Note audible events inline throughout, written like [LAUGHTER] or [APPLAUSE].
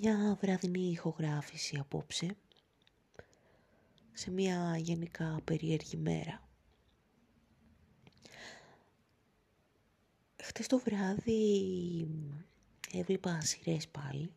μια βραδινή ηχογράφηση απόψε σε μια γενικά περίεργη μέρα. Χτες το βράδυ έβλεπα σειρές πάλι.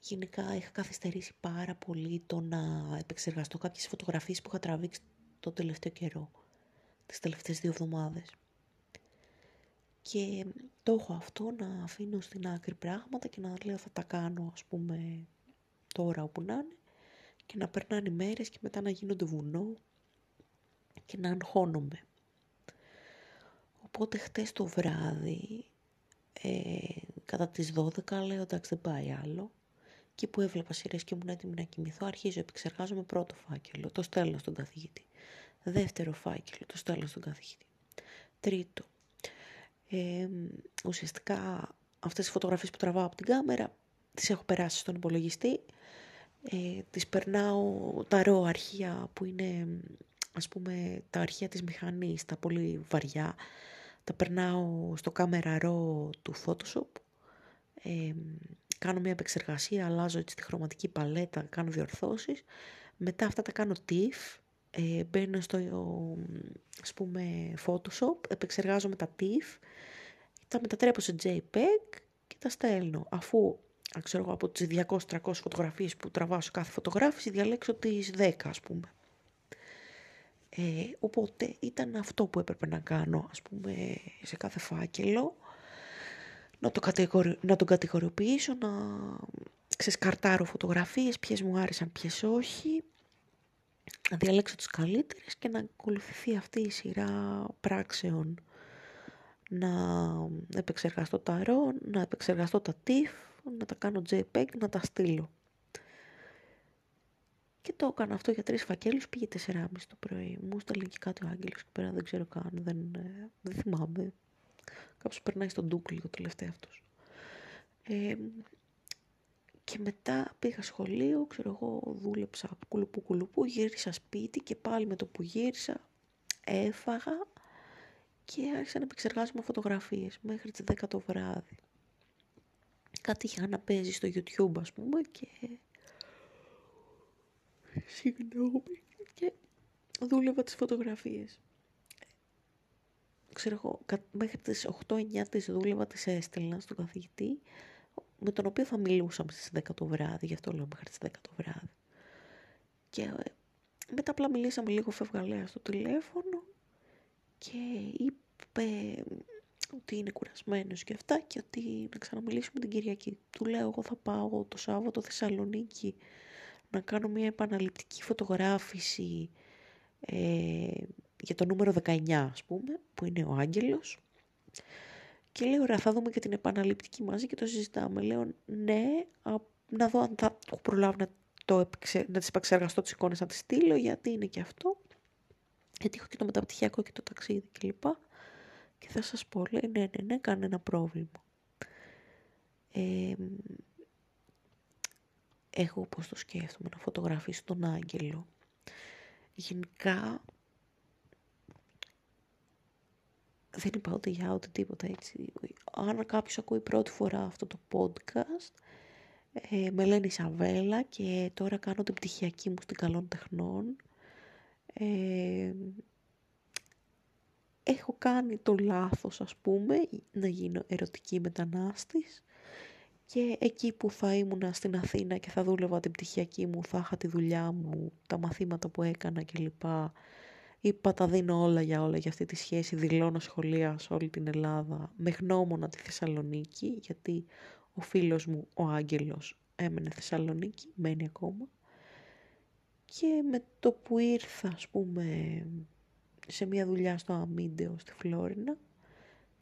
Γενικά είχα καθυστερήσει πάρα πολύ το να επεξεργαστώ κάποιες φωτογραφίες που είχα τραβήξει το τελευταίο καιρό, τις τελευταίες δύο εβδομάδες. Και το έχω αυτό να αφήνω στην άκρη πράγματα και να λέω θα τα κάνω ας πούμε τώρα όπου να είναι και να περνάνε μέρες και μετά να γίνονται βουνό και να αγχώνομαι. Οπότε χτες το βράδυ, ε, κατά τις 12 λέω εντάξει δεν πάει άλλο και που έβλεπα σειρές και ήμουν έτοιμη να κοιμηθώ, αρχίζω, επεξεργάζομαι πρώτο φάκελο, το στέλνω στον καθηγητή. Δεύτερο φάκελο, το στέλνω στον καθηγητή. Τρίτο, ε, ουσιαστικά αυτές τις φωτογραφίες που τραβάω από την κάμερα τις έχω περάσει στον υπολογιστή, ε, τις περνάω τα ρο αρχεία που είναι ας πούμε τα αρχεία της μηχανής, τα πολύ βαριά, τα περνάω στο κάμερα ρο του Photoshop, ε, κάνω μια επεξεργασία, αλλάζω έτσι τη χρωματική παλέτα, κάνω διορθώσεις, μετά αυτά τα κάνω TIFF, ε, μπαίνω στο ας πούμε Photoshop, επεξεργάζομαι τα TIFF, τα μετατρέπω σε JPEG και τα στέλνω. Αφού ξέρω, από τις 200-300 φωτογραφίες που τραβάω σε κάθε φωτογράφηση, διαλέξω τις 10 ας πούμε. Ε, οπότε ήταν αυτό που έπρεπε να κάνω, ας πούμε, σε κάθε φάκελο. Να, το κατηγορη... να τον κατηγοριοποιήσω, να ξεσκαρτάρω φωτογραφίες, ποιες μου άρεσαν, ποιες όχι να διαλέξω τις καλύτερες και να ακολουθηθεί αυτή η σειρά πράξεων. Να επεξεργαστώ τα ρο, να επεξεργαστώ τα TIFF, να τα κάνω JPEG, να τα στείλω. Και το έκανα αυτό για τρεις φακέλους, πήγε 4.30 το πρωί. Μου στέλνει και κάτι ο Άγγελος και πέρα, δεν ξέρω καν, δεν, ε, δεν θυμάμαι. Κάποιος περνάει στον Ντούκλι το τελευταίο αυτός. Ε, και μετά πήγα σχολείο, ξέρω εγώ, δούλεψα κουλουπού κουλουπού, γύρισα σπίτι και πάλι με το που γύρισα έφαγα και άρχισα να επεξεργάζομαι φωτογραφίες μέχρι τις 10 το βράδυ. Κάτι είχα να παίζει στο YouTube ας πούμε και... Συγγνώμη. Και δούλευα τις φωτογραφίες. Ξέρω εγώ, μέχρι τις 8-9 τις δούλευα, τις έστελνα στον καθηγητή με τον οποίο θα μιλούσαμε στις 10 το βράδυ, γι' αυτό λέω μέχρι τις 10 το βράδυ. Και ε, μετά απλά μιλήσαμε λίγο φευγαλέα στο τηλέφωνο και είπε ότι είναι κουρασμένος και αυτά και ότι να ξαναμιλήσουμε την Κυριακή. Του λέω εγώ θα πάω το Σάββατο Θεσσαλονίκη να κάνω μια επαναληπτική φωτογράφηση ε, για το νούμερο 19 ας πούμε που είναι ο Άγγελος και λέω, ωραία, θα δούμε και την επαναληπτική μαζί και το συζητάμε. Λέω, ναι, να δω αν θα έχω προλάβει να, το, να τις επεξεργαστώ τις εικόνες, να τις στείλω, γιατί είναι και αυτό. Γιατί έχω και το μεταπτυχιακό και το ταξίδι κλπ. Και, και θα σας πω, λέει, ναι, ναι, ναι, κανένα πρόβλημα. Ε, εγώ πώς το σκέφτομαι να φωτογραφίσω τον Άγγελο. Γενικά δεν είπα ούτε για ούτε τίποτα έτσι. Αν κάποιος ακούει πρώτη φορά αυτό το podcast, ε, με λένε Ισαβέλα και τώρα κάνω την πτυχιακή μου στην Καλών Τεχνών. Ε, έχω κάνει το λάθος ας πούμε να γίνω ερωτική μετανάστης και εκεί που θα ήμουν στην Αθήνα και θα δούλευα την πτυχιακή μου, θα είχα τη δουλειά μου, τα μαθήματα που έκανα κλπ Είπα τα δίνω όλα για όλα για αυτή τη σχέση, δηλώνω σχολεία σε όλη την Ελλάδα, με γνώμονα τη Θεσσαλονίκη, γιατί ο φίλος μου, ο Άγγελος, έμενε Θεσσαλονίκη, μένει ακόμα. Και με το που ήρθα, ας πούμε, σε μια δουλειά στο Αμίντεο, στη Φλόρινα,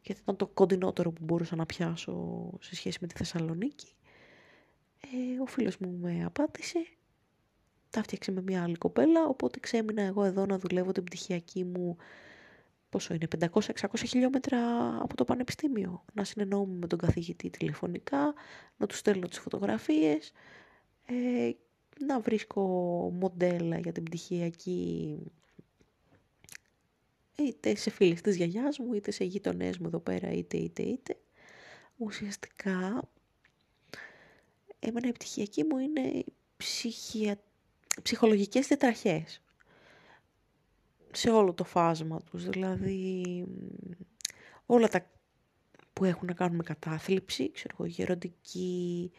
γιατί ήταν το κοντινότερο που μπορούσα να πιάσω σε σχέση με τη Θεσσαλονίκη, ε, ο φίλος μου με απάντησε τα φτιάξε με μια άλλη κοπέλα, οπότε ξέμεινα εγώ εδώ να δουλεύω την πτυχιακή μου, πόσο είναι, 500-600 χιλιόμετρα από το πανεπιστήμιο. Να συνεννοούμε με τον καθηγητή τηλεφωνικά, να του στέλνω τις φωτογραφίες, ε, να βρίσκω μοντέλα για την πτυχιακή είτε σε φίλες της γιαγιάς μου, είτε σε γειτονές μου εδώ πέρα, είτε, είτε, είτε. Ουσιαστικά εμένα η επιτυχιακή μου είναι ψυχια... ψυχολογικές τετραχές. Σε όλο το φάσμα τους, δηλαδή όλα τα που έχουν να κάνουν με κατάθλιψη, ξέρω εγώ, γεροντική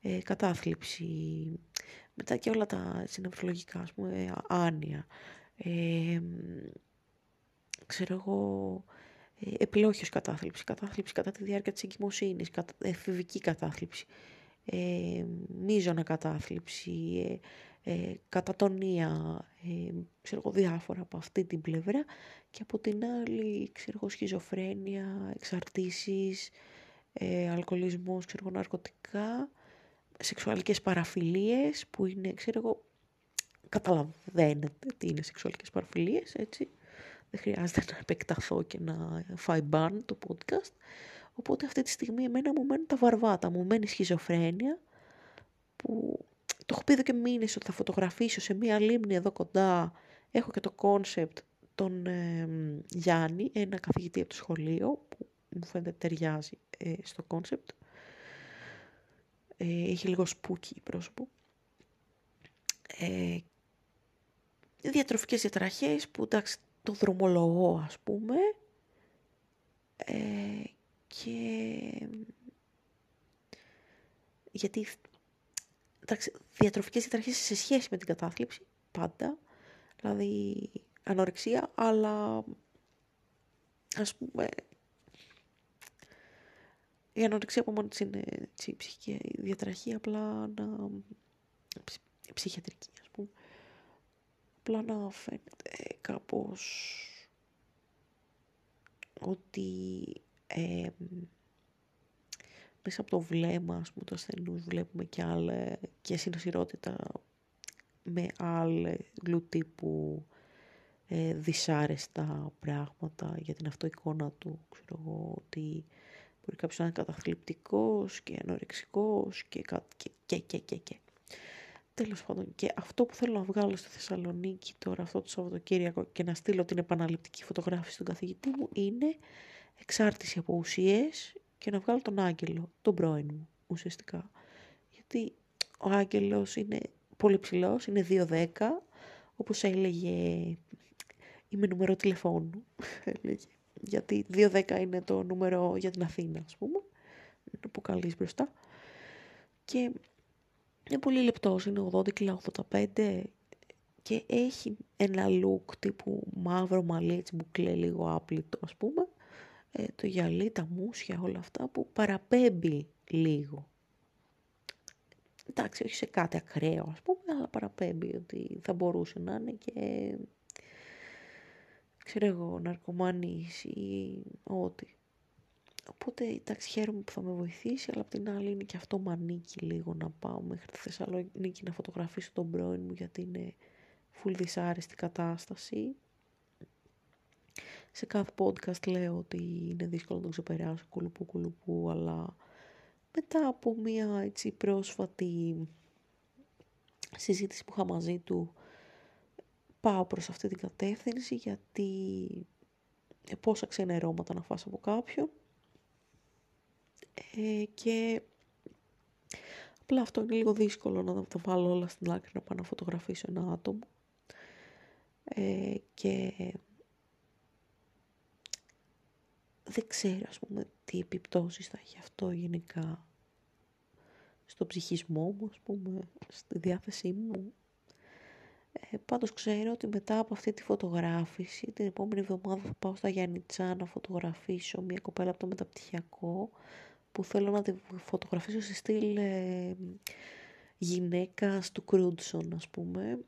ε, κατάθλιψη, μετά και όλα τα συνεφρολογικά, ας πούμε, άνοια, ε, ξέρω εγώ, ε, επιλόχιος κατάθλιψη, κατάθλιψη κατά τη διάρκεια της εγκυμοσύνης, κατα, εφηβική κατάθλιψη, ε, μίζωνα κατάθλιψη, ε, ε, κατατονία, ε, ξέρω εγώ, διάφορα από αυτή την πλευρά και από την άλλη, ξέρω εγώ, σχιζοφρένεια, εξαρτήσεις, ε, αλκοολισμός, ξέρω εγώ, ναρκωτικά, σεξουαλικές παραφιλίες που είναι, ξέρω εγώ, καταλαβαίνετε τι είναι σεξουαλικές παραφιλίες, έτσι. Δεν χρειάζεται να επεκταθώ και να φάει ban το podcast. Οπότε αυτή τη στιγμή εμένα μου μένουν τα βαρβάτα, μου μένει σχιζοφρένεια που το έχω πει εδώ και μήνες ότι θα φωτογραφίσω σε μία λίμνη εδώ κοντά. Έχω και το concept τον ε, Γιάννη, ένα καθηγητή από το σχολείο που μου φαίνεται ταιριάζει ε, στο concept. Ε, έχει λίγο σπούκι πρόσωπο. Ε, διατροφικές διατραχές που εντάξει το δρομολογώ ας πούμε ε, και γιατί εντάξει, διατροφικές διατραχές σε σχέση με την κατάθλιψη πάντα. Δηλαδή ανορεξία αλλά ας πούμε η ανορεξία από μόνη της είναι έτσι, ψυχική διατραχή απλά να ψυχιατρική ας πούμε. Απλά να φαίνεται κάπως ότι ε, μέσα από το βλέμμα ας πούμε, του ασθενούς βλέπουμε και, άλλα, και συνοσυρότητα με άλλου τύπου ε, δυσάρεστα πράγματα για την αυτοεικόνα του. Ξέρω εγώ ότι μπορεί κάποιος να είναι καταθλιπτικός και ανορεξικός και, και, και, και, και, και. Τέλος πάντων, και αυτό που θέλω να βγάλω στη Θεσσαλονίκη τώρα αυτό το Σαββατοκύριακο και να στείλω την επαναληπτική φωτογράφηση στον καθηγητή μου είναι εξάρτηση από ουσίες και να βγάλω τον άγγελο, τον πρώην μου ουσιαστικά. Γιατί ο άγγελος είναι πολύ ψηλός, είναι 2-10, όπως έλεγε, είμαι νούμερο τηλεφώνου, [LAUGHS] έλεγε. Γιατί 2-10 είναι το νούμερο για την Αθήνα, ας πούμε, που καλείς μπροστά. Και είναι πολύ λεπτός, είναι 80 κιλά 85 και έχει ένα look τύπου μαύρο μαλλί, έτσι μπουκλέ λίγο άπλητο ας πούμε ε, το γυαλί, τα μουσια, όλα αυτά που παραπέμπει λίγο. Εντάξει, όχι σε κάτι ακραίο ας πούμε, αλλά παραπέμπει ότι θα μπορούσε να είναι και ξέρω εγώ, ναρκωμάνης ή ό,τι. Οπότε, εντάξει, χαίρομαι που θα με βοηθήσει, αλλά απ' την άλλη είναι και αυτό μανίκι λίγο να πάω μέχρι τη Θεσσαλονίκη να φωτογραφίσω τον πρώην μου, γιατί είναι full δυσάρεστη κατάσταση σε κάθε podcast λέω ότι είναι δύσκολο να το ξεπεράσω κουλουπού κουλουπού, αλλά μετά από μια έτσι πρόσφατη συζήτηση που είχα μαζί του, πάω προς αυτή την κατεύθυνση γιατί ε, πόσα ξενερώματα να φας από κάποιον ε, και απλά αυτό είναι λίγο δύσκολο να τα βάλω όλα στην άκρη να πάω να φωτογραφίσω ένα άτομο ε, και δεν ξέρω ας πούμε τι επιπτώσεις θα έχει αυτό γενικά στο ψυχισμό μου, ας πούμε, στη διάθεσή μου. Ε, πάντως ξέρω ότι μετά από αυτή τη φωτογράφηση, την επόμενη εβδομάδα θα πάω στα Γιάννητσά να φωτογραφίσω μια κοπέλα από το μεταπτυχιακό, που θέλω να τη φωτογραφίσω σε στυλ ε, γυναίκας του Κρούντσον, ας πούμε.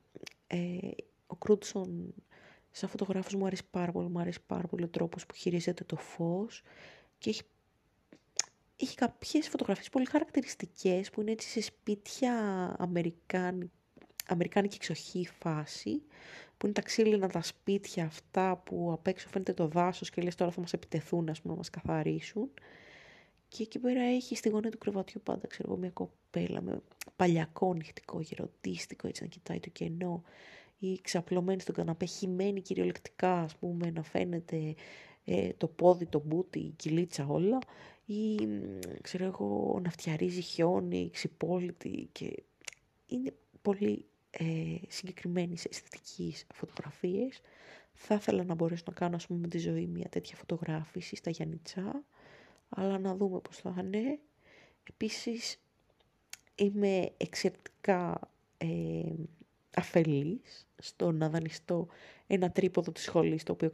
Ε, ο Κρούντσον Σαν φωτογράφος μου αρέσει πάρα πολύ, μου αρέσει πάρα πολύ ο τρόπος που χειρίζεται το φως και έχει, έχει κάποιες φωτογραφίες πολύ χαρακτηριστικές που είναι έτσι σε σπίτια Αμερικάνη, Αμερικάνικη εξοχή φάση που είναι τα ξύλινα τα σπίτια αυτά που απ' έξω φαίνεται το δάσος και λες τώρα θα μας επιτεθούν ας πούμε, να μας καθαρίσουν και εκεί πέρα έχει στη γωνία του κρεβατιού πάντα ξέρω εγώ μια κοπέλα με παλιακό νυχτικό γεροντίστικο έτσι να κοιτάει το κενό ή ξαπλωμένη στον καναπέ, χυμένη κυριολεκτικά, ας πούμε, να φαίνεται ε, το πόδι, το μπούτι, η κυλίτσα όλα ή ξέρω εγώ να φτιαρίζει χιόνι, ξυπόλυτη και είναι πολύ ε, συγκεκριμένης αισθητικής φωτογραφίες. Θα ήθελα να μπορέσω να κάνω ας πούμε με τη ζωή μια τέτοια φωτογράφηση στα Γιάννητσά, αλλά να δούμε πώς θα είναι. Επίσης είμαι εξαιρετικά ε, αφελής στο να δανειστώ ένα τρίποδο της σχολής, το οποίο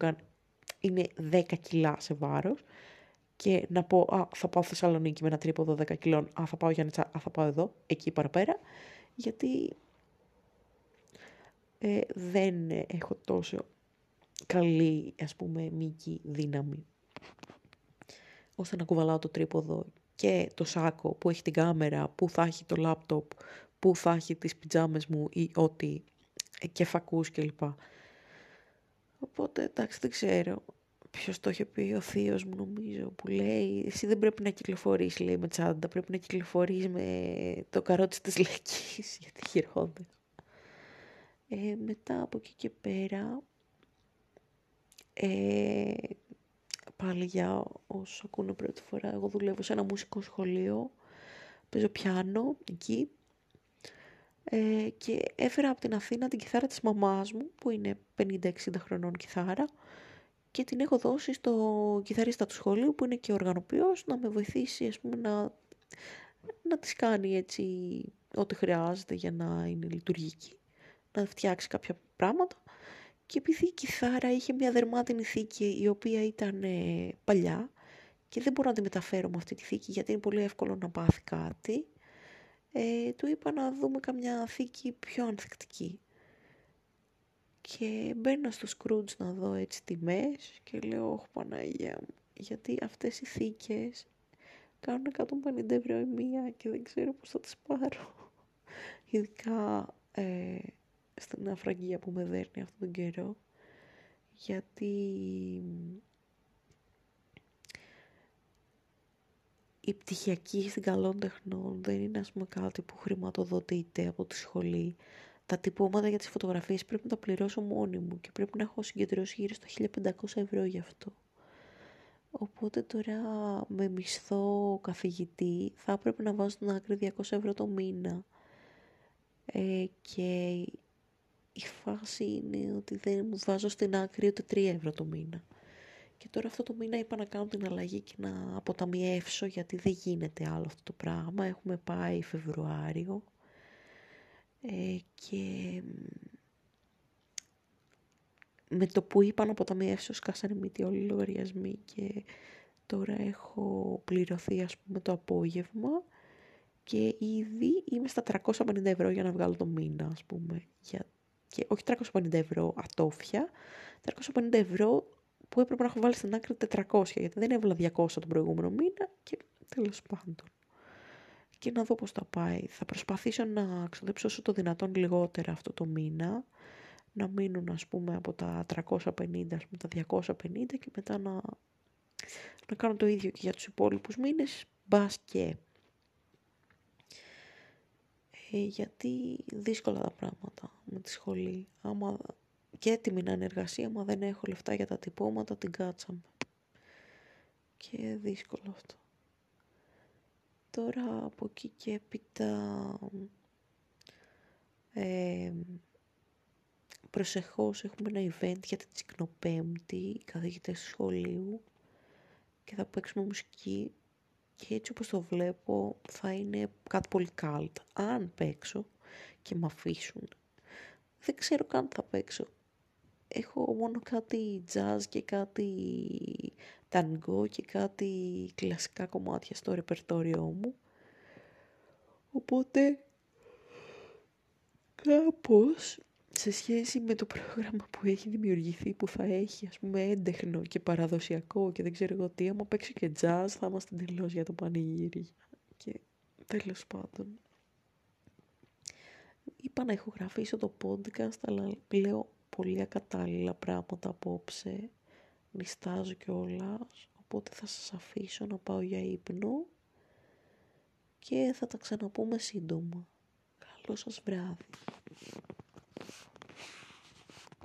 είναι 10 κιλά σε βάρος και να πω, α, θα πάω Θεσσαλονίκη με ένα τρίποδο 10 κιλών, α, θα πάω Γιάννητσα, α, θα πάω εδώ, εκεί παραπέρα, γιατί ε, δεν έχω τόσο καλή, ας πούμε, μήκη δύναμη ώστε να κουβαλάω το τρίποδο και το σάκο που έχει την κάμερα, που θα έχει το λάπτοπ, που θα έχει τις πιτζάμες μου ή ό,τι και φακούς κλπ. Οπότε εντάξει δεν ξέρω ποιος το είχε πει ο θείος μου νομίζω που λέει εσύ δεν πρέπει να κυκλοφορείς λέει με τσάντα πρέπει να κυκλοφορείς με το καρότσι της λεκής [LAUGHS] γιατί χειρότερο. Ε, μετά από εκεί και πέρα ε, πάλι για όσους ακούνε πρώτη φορά εγώ δουλεύω σε ένα μουσικό σχολείο παίζω πιάνο εκεί ε, και έφερα από την Αθήνα την κιθάρα της μαμάς μου που είναι 50-60 χρονών κιθάρα και την έχω δώσει στο κιθαρίστα του σχολείου που είναι και οργανοποιός να με βοηθήσει ας πούμε να, να της κάνει έτσι ό,τι χρειάζεται για να είναι λειτουργική να φτιάξει κάποια πράγματα. Και επειδή η κιθάρα είχε μια δερμάτινη θήκη η οποία ήταν ε, παλιά και δεν μπορώ να τη μεταφέρω με αυτή τη θήκη γιατί είναι πολύ εύκολο να πάθει κάτι ε, του είπα να δούμε καμιά θήκη πιο ανθεκτική. Και μπαίνω στο Scrooge να δω έτσι τιμές και λέω, όχι Παναγία μου, γιατί αυτές οι θήκες κάνουν 150 ευρώ η μία και δεν ξέρω πώς θα τις πάρω. Ειδικά ε, στην Αφραγία που με δέρνει αυτόν τον καιρό. Γιατί η πτυχιακή στην καλών τεχνών δεν είναι ας πούμε κάτι που χρηματοδοτείται από τη σχολή. Τα τυπώματα για τις φωτογραφίες πρέπει να τα πληρώσω μόνη μου και πρέπει να έχω συγκεντρώσει γύρω στα 1500 ευρώ γι' αυτό. Οπότε τώρα με μισθό καθηγητή θα έπρεπε να βάζω στην άκρη 200 ευρώ το μήνα. Ε, και η φάση είναι ότι δεν μου βάζω στην άκρη ούτε 3 ευρώ το μήνα. Και τώρα αυτό το μήνα είπα να κάνω την αλλαγή και να αποταμιεύσω γιατί δεν γίνεται άλλο αυτό το πράγμα. Έχουμε πάει Φεβρουάριο ε, και με το που είπα να αποταμιεύσω σκάσανε μύτη όλοι οι λογαριασμοί και τώρα έχω πληρωθεί ας πούμε το απόγευμα και ήδη είμαι στα 350 ευρώ για να βγάλω το μήνα ας πούμε. Για... Και όχι 350 ευρώ ατόφια, 350 ευρώ που έπρεπε να έχω βάλει στην άκρη 400 γιατί δεν έβαλα 200 τον προηγούμενο μήνα και τέλος πάντων. Και να δω πώς θα πάει. Θα προσπαθήσω να ξοδέψω όσο το δυνατόν λιγότερα αυτό το μήνα, να μείνουν ας πούμε από τα 350 ας πούμε τα 250 και μετά να, να κάνω το ίδιο και για τους υπόλοιπους μήνες, μπας και. Ε, γιατί δύσκολα τα πράγματα με τη σχολή. Άμα και έτοιμη να είναι εργασία, μα δεν έχω λεφτά για τα τυπώματα, την κάτσαμε. Και δύσκολο αυτό. Τώρα από εκεί και έπειτα ε, προσεχώς έχουμε ένα event για την Τσικνοπέμπτη, οι καθηγητές του σχολείου και θα παίξουμε μουσική και έτσι όπως το βλέπω θα είναι κάτι πολύ κάλτ. Αν παίξω και με αφήσουν, δεν ξέρω καν θα παίξω έχω μόνο κάτι jazz και κάτι tango και κάτι κλασικά κομμάτια στο ρεπερτόριό μου. Οπότε κάπως σε σχέση με το πρόγραμμα που έχει δημιουργηθεί που θα έχει ας πούμε έντεχνο και παραδοσιακό και δεν ξέρω εγώ τι άμα παίξω και jazz θα είμαστε τελείως για το πανηγύρι και τέλος πάντων είπα να ηχογραφήσω το podcast αλλά λέω πολύ ακατάλληλα πράγματα απόψε. Νιστάζω κιόλας, οπότε θα σας αφήσω να πάω για ύπνο και θα τα ξαναπούμε σύντομα. Καλό σας βράδυ.